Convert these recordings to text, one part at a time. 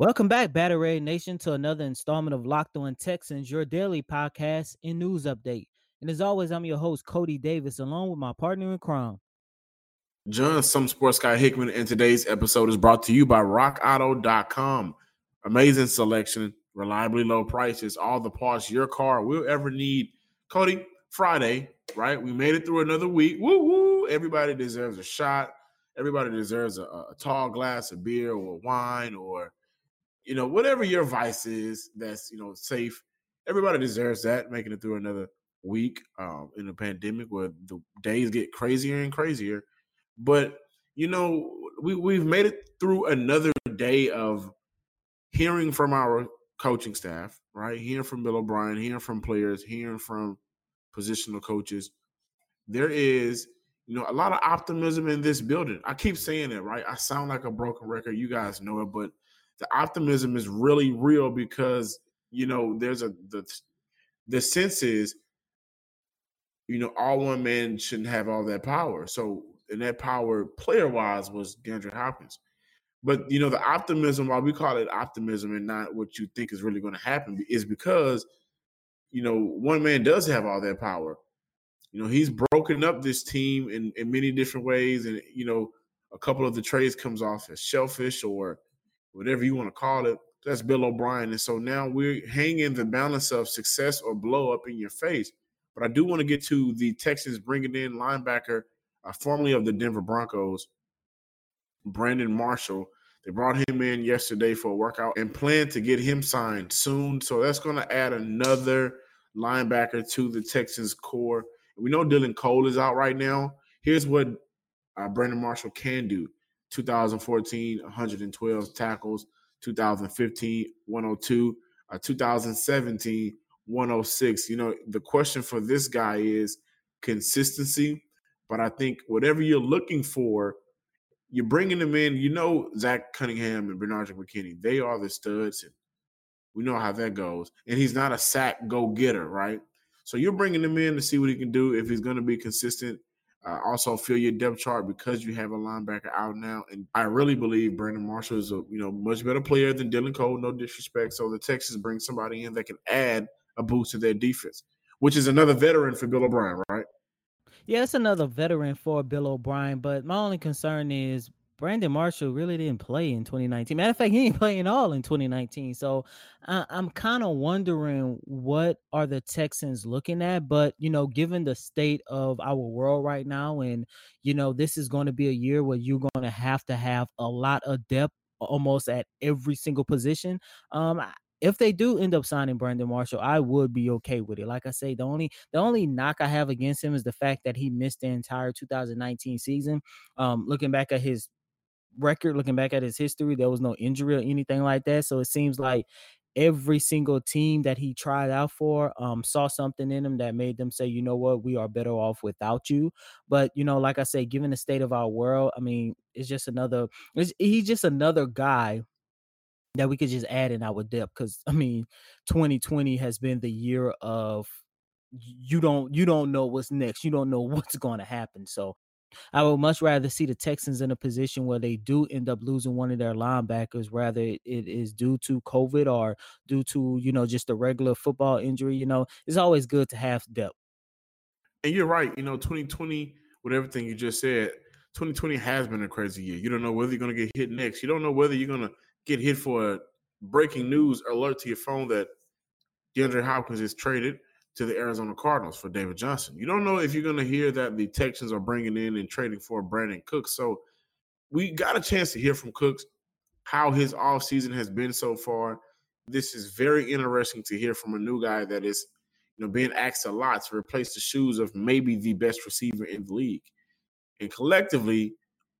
Welcome back, Battle Red Nation, to another installment of Locked On Texans, your daily podcast and news update. And as always, I'm your host, Cody Davis, along with my partner in crime. John, some sports guy Hickman, and today's episode is brought to you by RockAuto.com. Amazing selection, reliably low prices, all the parts your car will ever need. Cody, Friday, right? We made it through another week. Woo woo! Everybody deserves a shot. Everybody deserves a, a tall glass of beer or wine or you know, whatever your vice is that's, you know, safe, everybody deserves that, making it through another week um, in a pandemic where the days get crazier and crazier. But, you know, we, we've made it through another day of hearing from our coaching staff, right? Hearing from Bill O'Brien, hearing from players, hearing from positional coaches. There is, you know, a lot of optimism in this building. I keep saying it, right? I sound like a broken record. You guys know it, but the optimism is really real because you know there's a the the sense is you know all one man shouldn't have all that power. So and that power player wise was DeAndre Hopkins. But you know the optimism why we call it optimism and not what you think is really going to happen is because you know one man does have all that power. You know he's broken up this team in in many different ways and you know a couple of the trades comes off as shellfish or whatever you want to call it. That's Bill O'Brien. And so now we're hanging the balance of success or blow up in your face. But I do want to get to the Texans bringing in linebacker, uh, formerly of the Denver Broncos, Brandon Marshall. They brought him in yesterday for a workout and plan to get him signed soon. So that's going to add another linebacker to the Texans core. We know Dylan Cole is out right now. Here's what uh, Brandon Marshall can do 2014, 112 tackles, 2015, 102, uh, 2017, 106. You know, the question for this guy is consistency. But I think whatever you're looking for, you're bringing them in. You know, Zach Cunningham and Benardrick McKinney, they are the studs. And we know how that goes. And he's not a sack go getter, right? So you're bringing him in to see what he can do if he's going to be consistent uh, also fill your depth chart because you have a linebacker out now. And I really believe Brandon Marshall is a you know much better player than Dylan Cole. No disrespect. So the Texans bring somebody in that can add a boost to their defense, which is another veteran for Bill O'Brien, right? Yeah, it's another veteran for Bill O'Brien. But my only concern is Brandon Marshall really didn't play in 2019. Matter of fact, he didn't play at all in 2019. So uh, I'm kind of wondering what are the Texans looking at. But you know, given the state of our world right now, and you know, this is going to be a year where you're going to have to have a lot of depth almost at every single position. Um, if they do end up signing Brandon Marshall, I would be okay with it. Like I say, the only the only knock I have against him is the fact that he missed the entire 2019 season. Um, looking back at his record, looking back at his history, there was no injury or anything like that. So it seems like every single team that he tried out for um, saw something in him that made them say, you know what, we are better off without you. But you know, like I say, given the state of our world, I mean, it's just another. It's, he's just another guy that we could just add in our depth. Because I mean, 2020 has been the year of you don't you don't know what's next. You don't know what's going to happen. So I would much rather see the Texans in a position where they do end up losing one of their linebackers, rather it is due to COVID or due to, you know, just a regular football injury. You know, it's always good to have depth. And you're right. You know, 2020, with everything you just said, 2020 has been a crazy year. You don't know whether you're going to get hit next. You don't know whether you're going to get hit for a breaking news alert to your phone that DeAndre Hopkins is traded to the Arizona Cardinals for David Johnson. You don't know if you're going to hear that the Texans are bringing in and trading for Brandin Cooks. So we got a chance to hear from Cooks how his off season has been so far. This is very interesting to hear from a new guy that is, you know, being asked a lot to replace the shoes of maybe the best receiver in the league. And collectively,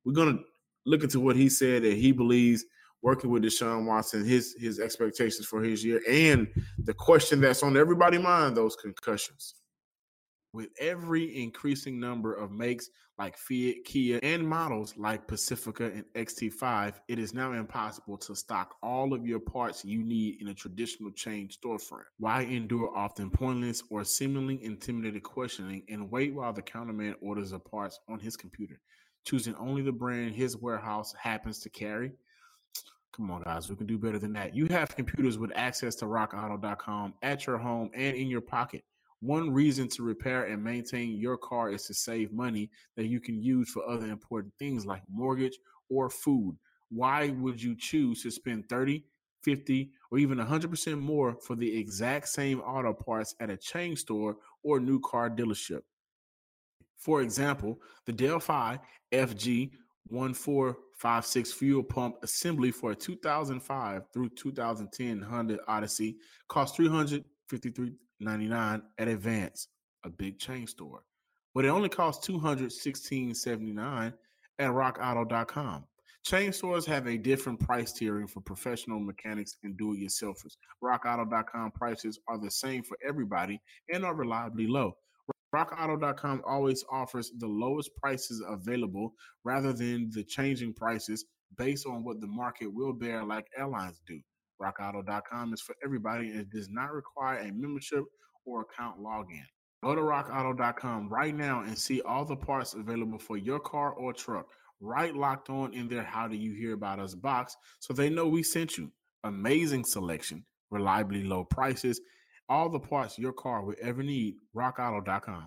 we're gonna look into what he said that he believes working with Deshaun Watson, his his expectations for his year, and the question that's on everybody's mind: those concussions. With every increasing number of makes like Fiat, Kia, and models like Pacifica and XT5, it is now impossible to stock all of your parts you need in a traditional chain storefront. Why endure often pointless or seemingly intimidating questioning and wait while the counterman orders the parts on his computer, choosing only the brand his warehouse happens to carry? Come on, guys, we can do better than that. You have computers with access to rockauto.com at your home and in your pocket. One reason to repair and maintain your car is to save money that you can use for other important things like mortgage or food. Why would you choose to spend 30, 50, or even 100% more for the exact same auto parts at a chain store or new car dealership? For example, the Delphi FG 1456 fuel pump assembly for a 2005 through 2010 Honda Odyssey cost 353 99 at Advance, a big chain store. But it only costs 216.79 at rockauto.com. Chain stores have a different price tiering for professional mechanics and do-it-yourselfers. RockAuto.com prices are the same for everybody and are reliably low. RockAuto.com always offers the lowest prices available rather than the changing prices based on what the market will bear, like airlines do. RockAuto.com is for everybody and does not require a membership or account login. Go to rockauto.com right now and see all the parts available for your car or truck. Right locked on in their How Do You Hear About Us box so they know we sent you. Amazing selection, reliably low prices, all the parts your car will ever need. RockAuto.com.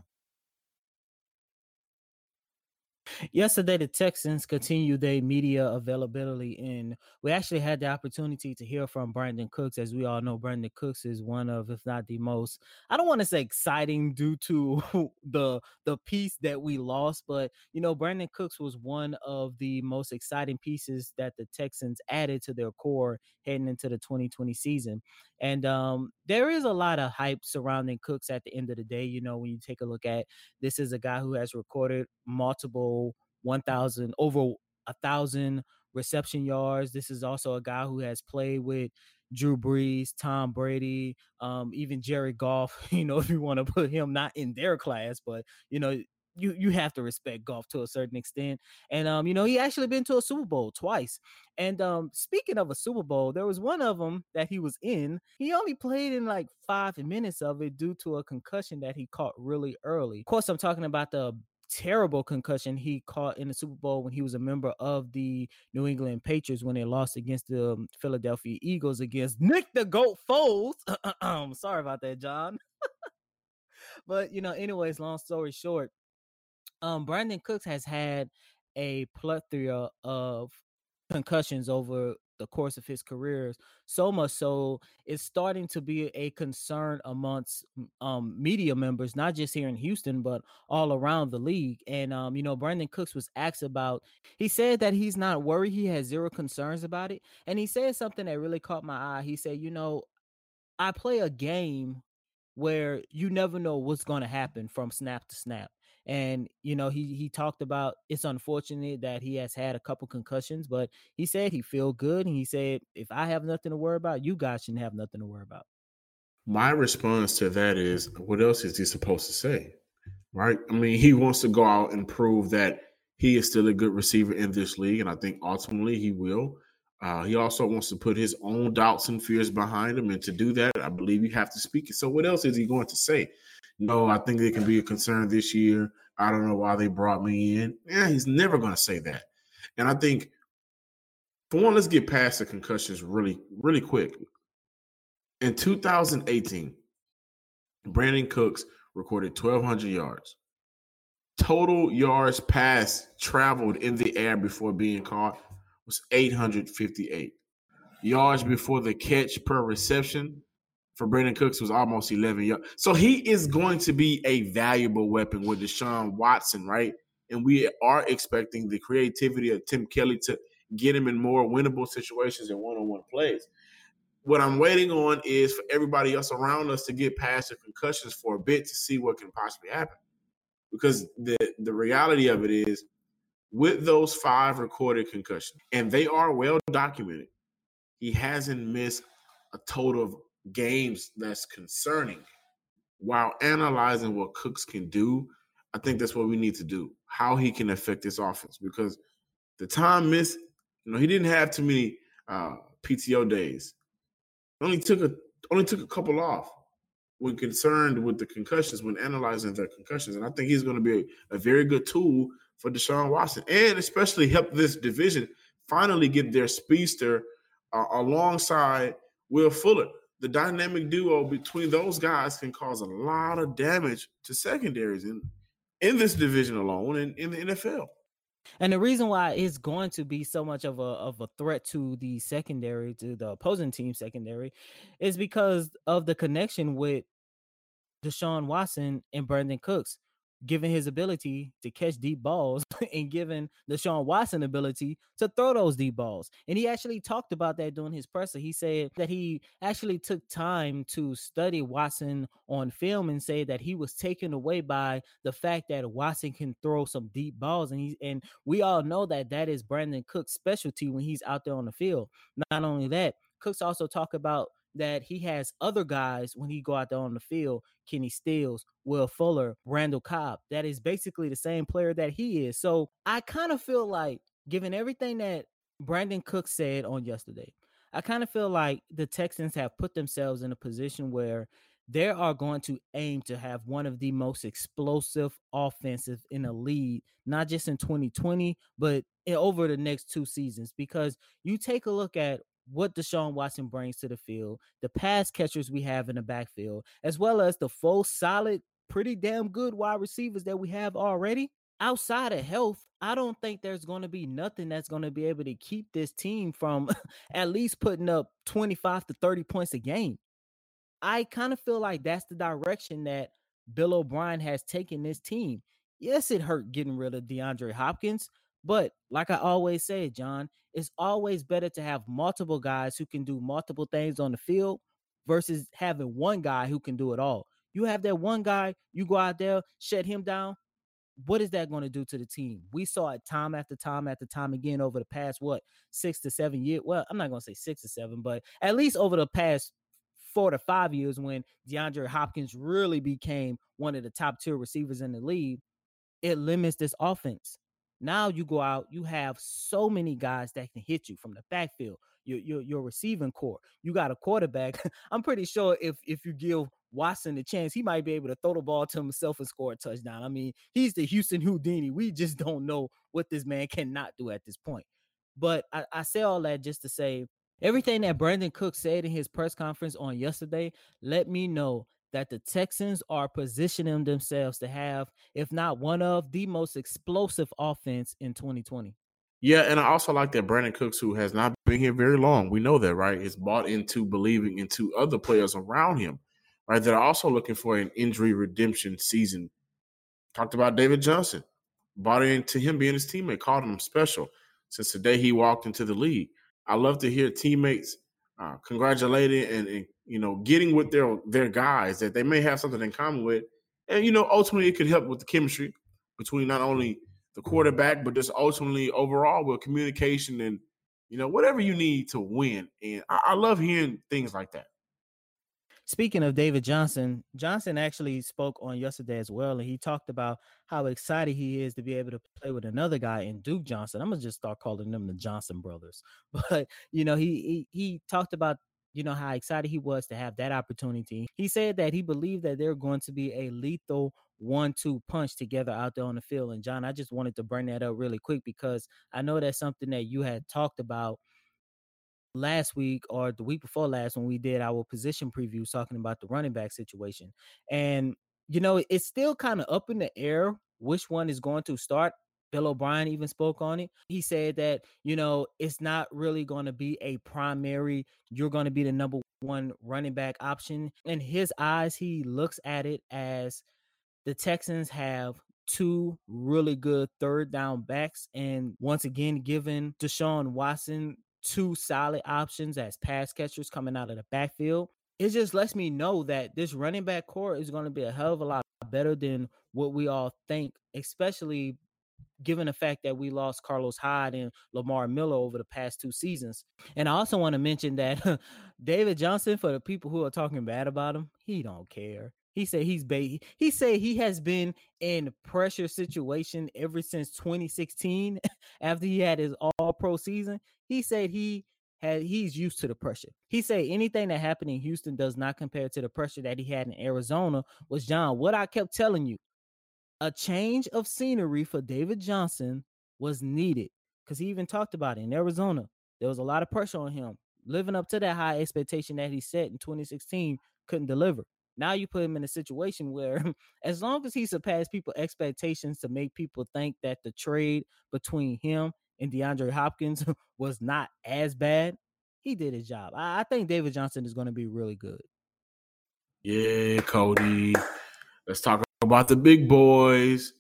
Yesterday, the Texans continued their media availability, and we actually had the opportunity to hear from Brandin Cooks. As we all know, Brandin Cooks is one of, if not the most, I don't want to say exciting due to the the piece that we lost, but you know, Brandin Cooks was one of the most exciting pieces that the Texans added to their core heading into the 2020 season. And um, there is a lot of hype surrounding Cooks at the end of the day. You know, when you take a look at this is a guy who has recorded multiple 1,000, over a thousand reception yards. This is also a guy who has played with Drew Brees, Tom Brady, um, even Jared Goff. You know, if you want to put him not in their class, but you know, you you have to respect Goff to a certain extent. And um, you know, he actually been to a Super Bowl twice. And um, speaking of a Super Bowl, there was one of them that he was in. He only played in like five minutes of it due to a concussion that he caught really early. Of course, I'm talking about the terrible concussion he caught in the Super Bowl when he was a member of the New England Patriots when they lost against the um, Philadelphia Eagles against Nick the Goat Foles. Sorry about that, John. but you know, anyways, long story short, um, Brandin Cooks has had a plethora of concussions over the course of his careers so much so it's starting to be a concern amongst um, media members not just here in houston but all around the league and um, you know brandin cooks was asked about he said that he's not worried he has zero concerns about it and he said something that really caught my eye he said you know i play a game where you never know what's going to happen from snap to snap and you know, he he talked about it's unfortunate that he has had a couple concussions, but he said he feel good, and he said if I have nothing to worry about, you guys shouldn't have nothing to worry about. My response to that is, what else is he supposed to say? Right? I mean, he wants to go out and prove that he is still a good receiver in this league, and I think ultimately he will. Uh, he also wants to put his own doubts and fears behind him, and to do that, I believe you have to speak it. So, what else is he going to say? no, I think it can be a concern this year. I don't know why they brought me in. Yeah, he's never going to say that. And I think, for one, let's get past the concussions really, really quick. In 2018, Brandin Cooks recorded 1,200 yards. Total yards passed, traveled in the air before being caught was 858. Yards mm. before the catch per reception for Brandin Cooks was almost 11 yards. So he is going to be a valuable weapon with Deshaun Watson, right? And we are expecting the creativity of Tim Kelly to get him in more winnable situations and one-on-one plays. What I'm waiting on is for everybody else around us to get past the concussions for a bit to see what can possibly happen. Because the the reality of it is with those five recorded concussions, and they are well documented, he hasn't missed a total of games that's concerning. While analyzing what Cooks can do, I think that's what we need to do. How he can affect this offense because the time missed, you know, he didn't have too many uh, PTO days. Only took a only took a couple off when concerned with the concussions when analyzing the concussions, and I think he's going to be a, a very good tool for Deshaun Watson, and especially help this division finally get their speedster uh, alongside Will Fuller. The dynamic duo between those guys can cause a lot of damage to secondaries in in this division alone and in the NFL. And the reason why it's going to be so much of a of a threat to the secondary, to the opposing team secondary, is because of the connection with Deshaun Watson and Brandin Cooks given his ability to catch deep balls and given Deshaun Watson ability to throw those deep balls. And he actually talked about that during his presser. He said that he actually took time to study Watson on film and say that he was taken away by the fact that Watson can throw some deep balls. And he and we all know that that is Brandin Cook's specialty when he's out there on the field. Not only that, Cooks also talk about that he has other guys when he go out there on the field, Kenny Stills, Will Fuller, Randall Cobb, that is basically the same player that he is. So I kind of feel like, given everything that Brandin Cook said on yesterday, I kind of feel like the Texans have put themselves in a position where they are going to aim to have one of the most explosive offensive in the lead, not just in 2020, but over the next two seasons. Because you take a look at what Deshaun Watson brings to the field, the pass catchers we have in the backfield, as well as the full solid, pretty damn good wide receivers that we have already. Outside of health, I don't think there's going to be nothing that's going to be able to keep this team from at least putting up 25 to 30 points a game. I kind of feel like that's the direction that Bill O'Brien has taken this team. Yes, it hurt getting rid of DeAndre Hopkins, but like I always say, John, it's always better to have multiple guys who can do multiple things on the field versus having one guy who can do it all. You have that one guy, you go out there, shut him down. What is that going to do to the team? We saw it time after time after time again over the past what six to seven years. Well, I'm not going to say six to seven, but at least over the past four to five years when DeAndre Hopkins really became one of the top tier receivers in the league, it limits this offense. Now you go out, you have so many guys that can hit you from the backfield. Your your, your receiving core. You got a quarterback. I'm pretty sure if if you give Watson a chance, he might be able to throw the ball to himself and score a touchdown. I mean, he's the Houston Houdini. We just don't know what this man cannot do at this point. But I, I say all that just to say everything that Brandin Cook said in his press conference on yesterday let me know that the Texans are positioning themselves to have, if not one of the most explosive offense in 2020. Yeah, and I also like that Brandin Cooks, who has not been here very long, we know that, right? Is bought into believing into other players around him, right? That are also looking for an injury redemption season. Talked about David Johnson, bought into him being his teammate, called him special since the day he walked into the league. I love to hear teammates uh, congratulating and, and you know, getting with their their guys that they may have something in common with, and you know, ultimately it could help with the chemistry between not only the quarterback but just ultimately overall with communication and you know whatever you need to win. And I, I love hearing things like that. Speaking of David Johnson, Johnson actually spoke on yesterday as well, and he talked about how excited he is to be able to play with another guy in Duke Johnson. I'm gonna just start calling them the Johnson brothers, but you know, he he, he talked about you know, how excited he was to have that opportunity. He said that he believed that they're going to be a lethal one two punch together out there on the field. And John, I just wanted to bring that up really quick because I know that's something that you had talked about last week or the week before last when we did our position previews talking about the running back situation. And, you know, it's still kind of up in the air which one is going to start. Bill O'Brien even spoke on it. He said that, you know, it's not really going to be a primary, you're going to be the number one running back option. In his eyes, he looks at it as the Texans have two really good third down backs. And once again, given Deshaun Watson two solid options as pass catchers coming out of the backfield, it just lets me know that this running back core is going to be a hell of a lot better than what we all think, especially given the fact that we lost Carlos Hyde and Lamar Miller over the past two seasons. And I also want to mention that David Johnson, for the people who are talking bad about him, he don't care. He said he's ba- he said he has been in pressure situation ever since 2016 after he had his all pro season. He said he had he's used to the pressure. He said anything that happened in Houston does not compare to the pressure that he had in Arizona. Was John, what I kept telling you, a change of scenery for David Johnson was needed because he even talked about it in Arizona. There was a lot of pressure on him. Living up to that high expectation that he set in 2016, couldn't deliver. Now you put him in a situation where, as long as he surpassed people expectations to make people think that the trade between him and DeAndre Hopkins was not as bad, he did his job. I, I think David Johnson is going to be really good. Yeah, Cody. Let's talk about the big boys.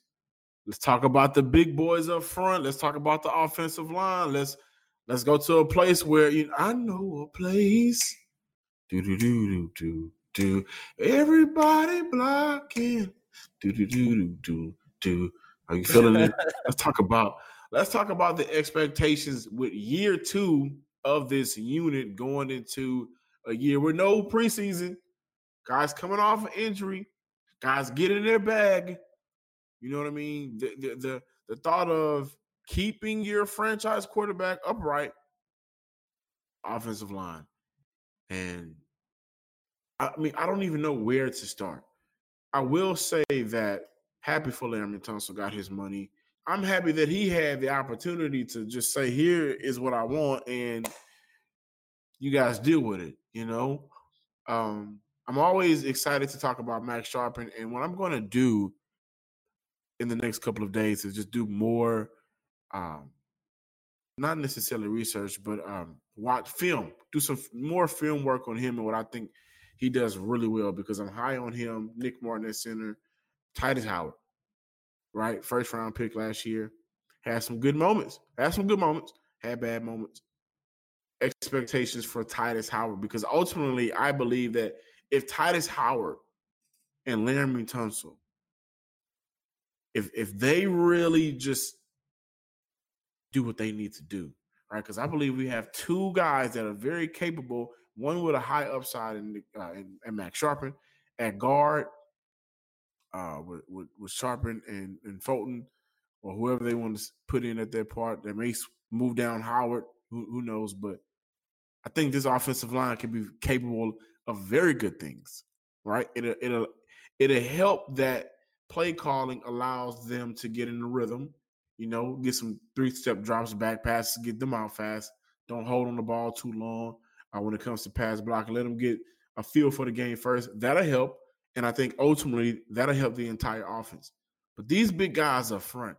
Let's talk about the big boys up front. Let's talk about the offensive line. Let's let's go to a place where you know, I know a place. Do do do do do do. Everybody blocking. Do do do do do do. Are you feeling it? let's talk about let's talk about the expectations with year two of this unit going into a year with no preseason. Guys coming off an injury, guys get in their bag. You know what I mean? The, the the the thought of keeping your franchise quarterback upright, offensive line, and I mean I don't even know where to start. I will say that happy for Laremy Tunsil got his money. I'm happy that he had the opportunity to just say, "Here is what I want," and you guys deal with it. You know, um, I'm always excited to talk about Max Scharping, and what I'm going to do in the next couple of days is just do more, um, not necessarily research, but um, watch film, do some more film work on him and what I think he does really well because I'm high on him. Nick Martin at center, Tytus Howard right? First round pick last year. Had some good moments. Had some good moments. Had bad moments. Expectations for Tytus Howard because ultimately I believe that if Tytus Howard and Laremy Tunsil, if if they really just do what they need to do, right? Because I believe we have two guys that are very capable. One with a high upside in, uh, in, in Max Scharping at guard, uh, with, with, with Scharping and, and Fulton or whoever they want to put in at their part. They may move down Howard, who, who knows? But I think this offensive line can be capable of very good things, right? It'll it'll it'll help that play calling allows them to get in the rhythm. You know, get some three step drops, back passes, get them out fast. Don't hold on the ball too long. Uh, when it comes to pass block, let them get a feel for the game first. That'll help. And I think ultimately that'll help the entire offense. But these big guys up front,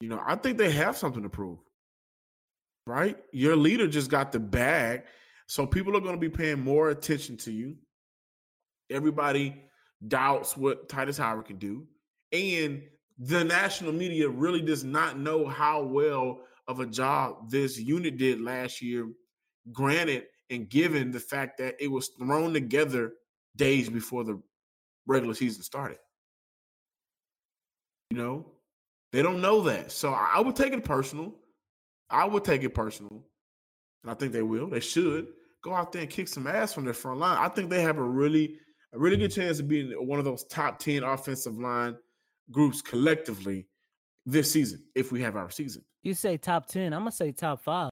you know, I think they have something to prove. Right? Your leader just got the bag. So people are going to be paying more attention to you. Everybody doubts what Tytus Howard can do. And the national media really does not know how well of a job this unit did last year, granted, and given the fact that it was thrown together days before the regular season started. You know, they don't know that. So I would take it personal. I would take it personal. And I think they will. They should go out there and kick some ass from their front line. I think they have a really, a really good mm. chance of being one of those top 10 offensive line groups collectively this season, if we have our season. You say top 10, I'm gonna say top five.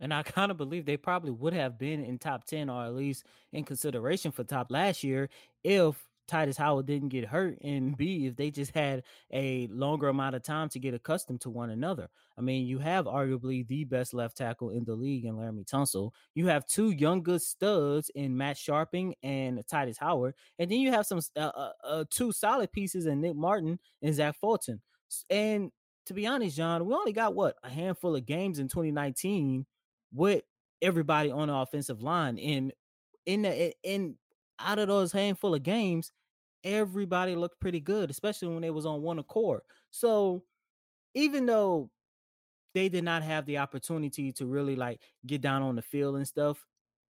And I kind of believe they probably would have been in top 10 or at least in consideration for top last year if Tytus Howard didn't get hurt, and B, if they just had a longer amount of time to get accustomed to one another. I mean, you have arguably the best left tackle in the league in Laremy Tunsil. You have two young good studs in Matt Scharping and Tytus Howard, and then you have some uh, uh, uh, two solid pieces in Nick Martin and Zach Fulton. And to be honest, John, we only got what a handful of games in 2019 with everybody on the offensive line, and in the in out of those handful of games, everybody looked pretty good, especially when they was on one accord. So even though they did not have the opportunity to really like get down on the field and stuff,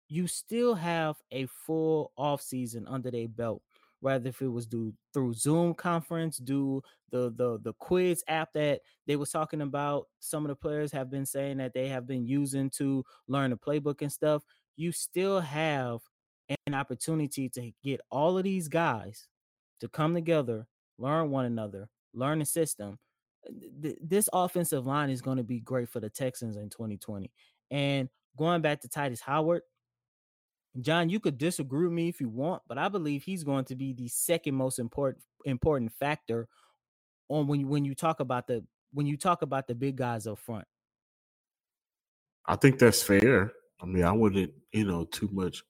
you still have a full off season under their belt. whether if it was do through Zoom conference, do the the the quiz app that they was talking about. Some of the players have been saying that they have been using to learn the playbook and stuff. You still have an opportunity to get all of these guys to come together, learn one another, learn the system. Uh, this offensive line is going to be great for the Texans in 2020. And going back to Tytus Howard, John, you could disagree with me if you want, but I believe he's going to be the second most important important factor on when you when you talk about the when you talk about the big guys up front. I think that's fair. I mean, I wouldn't, you know, too much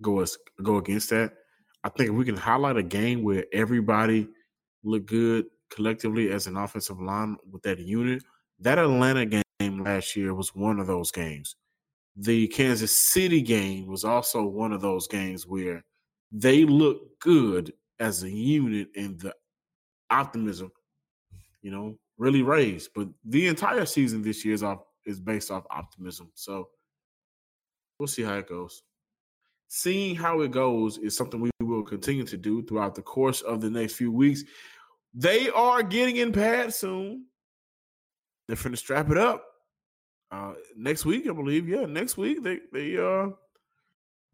go go against that. I think we can highlight a game where everybody looked good collectively as an offensive line with that unit. That Atlanta game last year was one of those games. The Kansas City game was also one of those games where they looked good as a unit and the optimism, you know, really raised. But the entire season this year is off is based off optimism. So we'll see how it goes seeing how it goes is something we will continue to do throughout the course of the next few weeks. They are getting in pad soon. They're finna strap it up. Uh, next week, I believe. Yeah, next week they they uh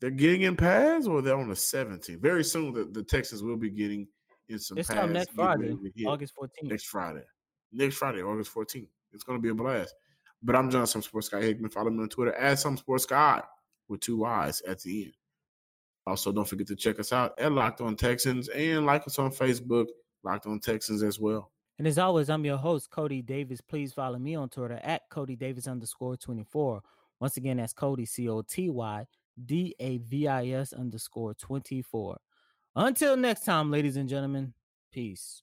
they're getting in pads or they're on the 17th. Very soon the, the Texans will be getting in some this pads. next Friday, August 14th. Next Friday. Next Friday, August 14th. It's gonna be a blast. But I'm John Some Sports Guy Hickman. Follow me on Twitter at Some Sports Guy with two Y's at the end. Also, don't forget to check us out at Locked On Texans and like us on Facebook, Locked On Texans as well. And as always, I'm your host, Cody Davis. Please follow me on Twitter at Coty Davis underscore 24. Once again, that's Cody, C O T Y D A V I S underscore 24. Until next time, ladies and gentlemen, peace.